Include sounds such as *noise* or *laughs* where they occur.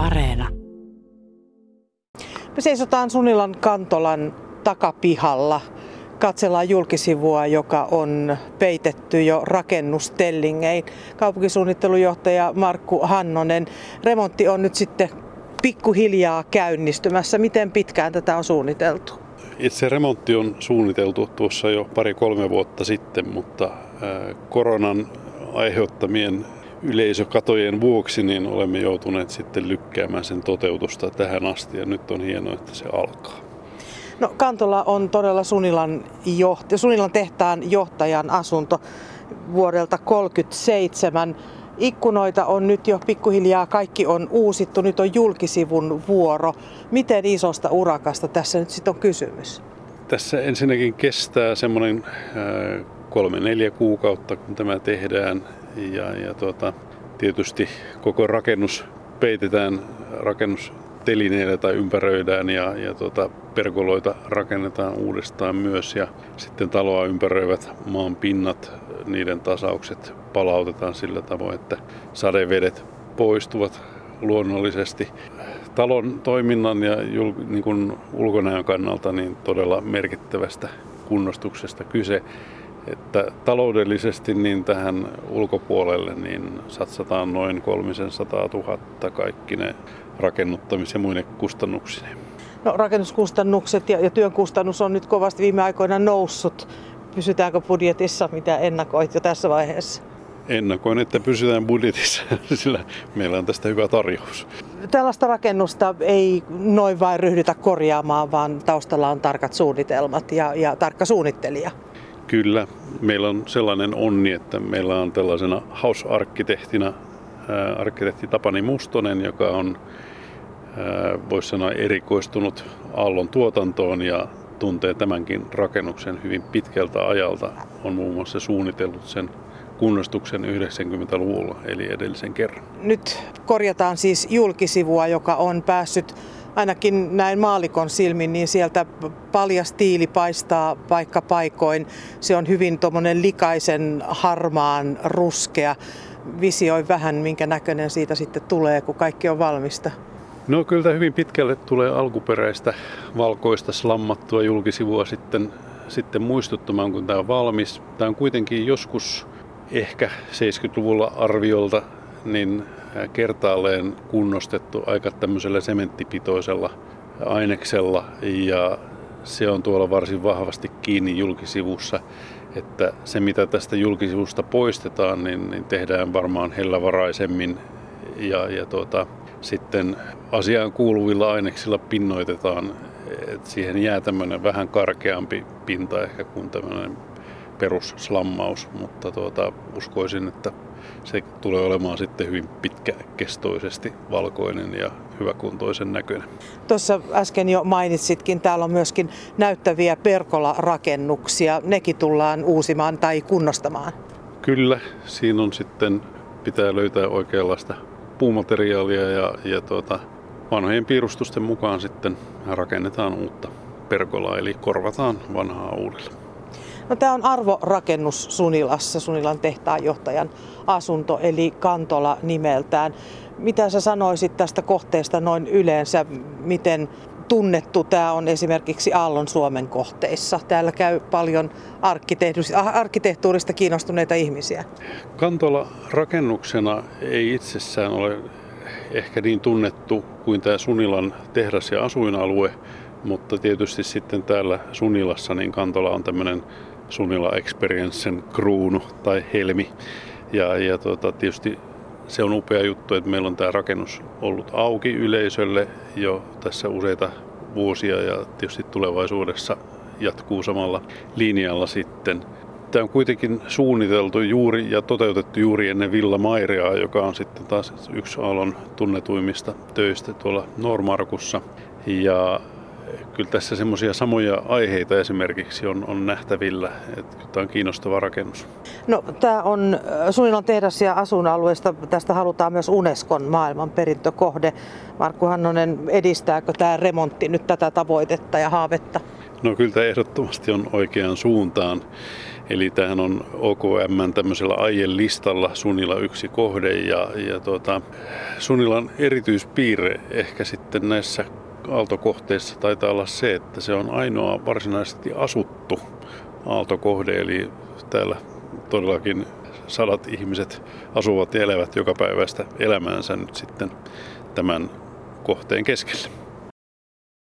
Areena. Me seisotaan Sunilan Kantolan takapihalla. Katsellaan julkisivua, joka on peitetty jo rakennustellingein. Kaupunkisuunnittelujohtaja Markku Hannonen, remontti on nyt sitten pikkuhiljaa käynnistymässä. Miten pitkään tätä on suunniteltu? Itse remontti on suunniteltu tuossa jo pari-kolme vuotta sitten, mutta koronan aiheuttamien yleisökatojen vuoksi niin olemme joutuneet sitten lykkäämään sen toteutusta tähän asti ja nyt on hienoa, että se alkaa. No Kantola on todella Sunilan, johti, Sunilan tehtaan johtajan asunto vuodelta 1937. Ikkunoita on nyt jo pikkuhiljaa, kaikki on uusittu, nyt on julkisivun vuoro. Miten isosta urakasta tässä nyt sitten on kysymys? Tässä ensinnäkin kestää semmoinen äh, kolme neljä kuukautta, kun tämä tehdään. Ja, ja tuota, tietysti koko rakennus peitetään rakennustelineillä tai ympäröidään ja, ja tuota, pergoloita rakennetaan uudestaan myös. Ja sitten taloa ympäröivät maan pinnat, niiden tasaukset palautetaan sillä tavoin, että sadevedet poistuvat luonnollisesti. Talon toiminnan ja jul, niin kuin ulkonäön kannalta niin todella merkittävästä kunnostuksesta kyse että taloudellisesti niin tähän ulkopuolelle niin satsataan noin 300 000 kaikki ne rakennuttamis- ja muine kustannuksineen. No, rakennuskustannukset ja, ja työn kustannus on nyt kovasti viime aikoina noussut. Pysytäänkö budjetissa, mitä ennakoit jo tässä vaiheessa? Ennakoin, että pysytään budjetissa, *laughs* sillä meillä on tästä hyvä tarjous. Tällaista rakennusta ei noin vain ryhdytä korjaamaan, vaan taustalla on tarkat suunnitelmat ja, ja tarkka suunnittelija. Kyllä, meillä on sellainen onni, että meillä on tällaisena hausarkkitehtina arkkitehti Tapani Mustonen, joka on, voisi sanoa, erikoistunut Aallon tuotantoon ja tuntee tämänkin rakennuksen hyvin pitkältä ajalta. On muun muassa suunnitellut sen kunnostuksen 90-luvulla, eli edellisen kerran. Nyt korjataan siis julkisivua, joka on päässyt ainakin näin maalikon silmin, niin sieltä paljas tiili paistaa paikka paikoin. Se on hyvin tuommoinen likaisen harmaan ruskea. Visioi vähän, minkä näköinen siitä sitten tulee, kun kaikki on valmista. No kyllä hyvin pitkälle tulee alkuperäistä valkoista slammattua julkisivua sitten, sitten muistuttamaan, kun tämä on valmis. Tämä on kuitenkin joskus ehkä 70-luvulla arviolta niin kertaalleen kunnostettu aika tämmöisellä sementtipitoisella aineksella. Ja se on tuolla varsin vahvasti kiinni julkisivussa, että se mitä tästä julkisivusta poistetaan, niin, niin tehdään varmaan hellävaraisemmin. Ja, ja tuota, sitten asiaan kuuluvilla aineksilla pinnoitetaan, että siihen jää tämmöinen vähän karkeampi pinta ehkä kuin tämmöinen perusslammaus, mutta tuota, uskoisin, että se tulee olemaan sitten hyvin pitkäkestoisesti valkoinen ja hyväkuntoisen näköinen. Tuossa äsken jo mainitsitkin, täällä on myöskin näyttäviä perkola-rakennuksia. Nekin tullaan uusimaan tai kunnostamaan. Kyllä, siinä on sitten, pitää löytää oikeanlaista puumateriaalia ja, ja tuota, vanhojen piirustusten mukaan sitten rakennetaan uutta perkolaa, eli korvataan vanhaa uudella. No, tämä on arvorakennus Sunilassa, Sunilan tehtaan johtajan asunto, eli Kantola nimeltään. Mitä sä sanoisit tästä kohteesta noin yleensä, miten tunnettu tämä on esimerkiksi Aallon Suomen kohteissa? Täällä käy paljon arkkitehtuurista kiinnostuneita ihmisiä. Kantola rakennuksena ei itsessään ole ehkä niin tunnettu kuin tämä Sunilan tehdas- ja asuinalue, mutta tietysti sitten täällä Sunilassa niin Kantola on tämmöinen Sunila Experiencen kruunu tai helmi. Ja, ja tuota, tietysti se on upea juttu, että meillä on tämä rakennus ollut auki yleisölle jo tässä useita vuosia ja tietysti tulevaisuudessa jatkuu samalla linjalla sitten. Tämä on kuitenkin suunniteltu juuri ja toteutettu juuri ennen Villa Maireaa, joka on sitten taas yksi Aallon tunnetuimmista töistä tuolla Normarkussa. Ja kyllä tässä semmoisia samoja aiheita esimerkiksi on, on nähtävillä, että tämä on kiinnostava rakennus. No, tämä on äh, Sunilan tehdas ja asuinalueesta. Tästä halutaan myös Unescon maailmanperintökohde. Markku Hannonen, edistääkö tämä remontti nyt tätä tavoitetta ja haavetta? No kyllä tämä ehdottomasti on oikeaan suuntaan. Eli tämähän on OKM tämmöisellä listalla Sunila yksi kohde ja, ja tuota, Sunilan erityispiirre ehkä sitten näissä aaltokohteissa taitaa olla se, että se on ainoa varsinaisesti asuttu aaltokohde, eli täällä todellakin sadat ihmiset asuvat ja elävät joka päivästä elämäänsä nyt sitten tämän kohteen keskellä.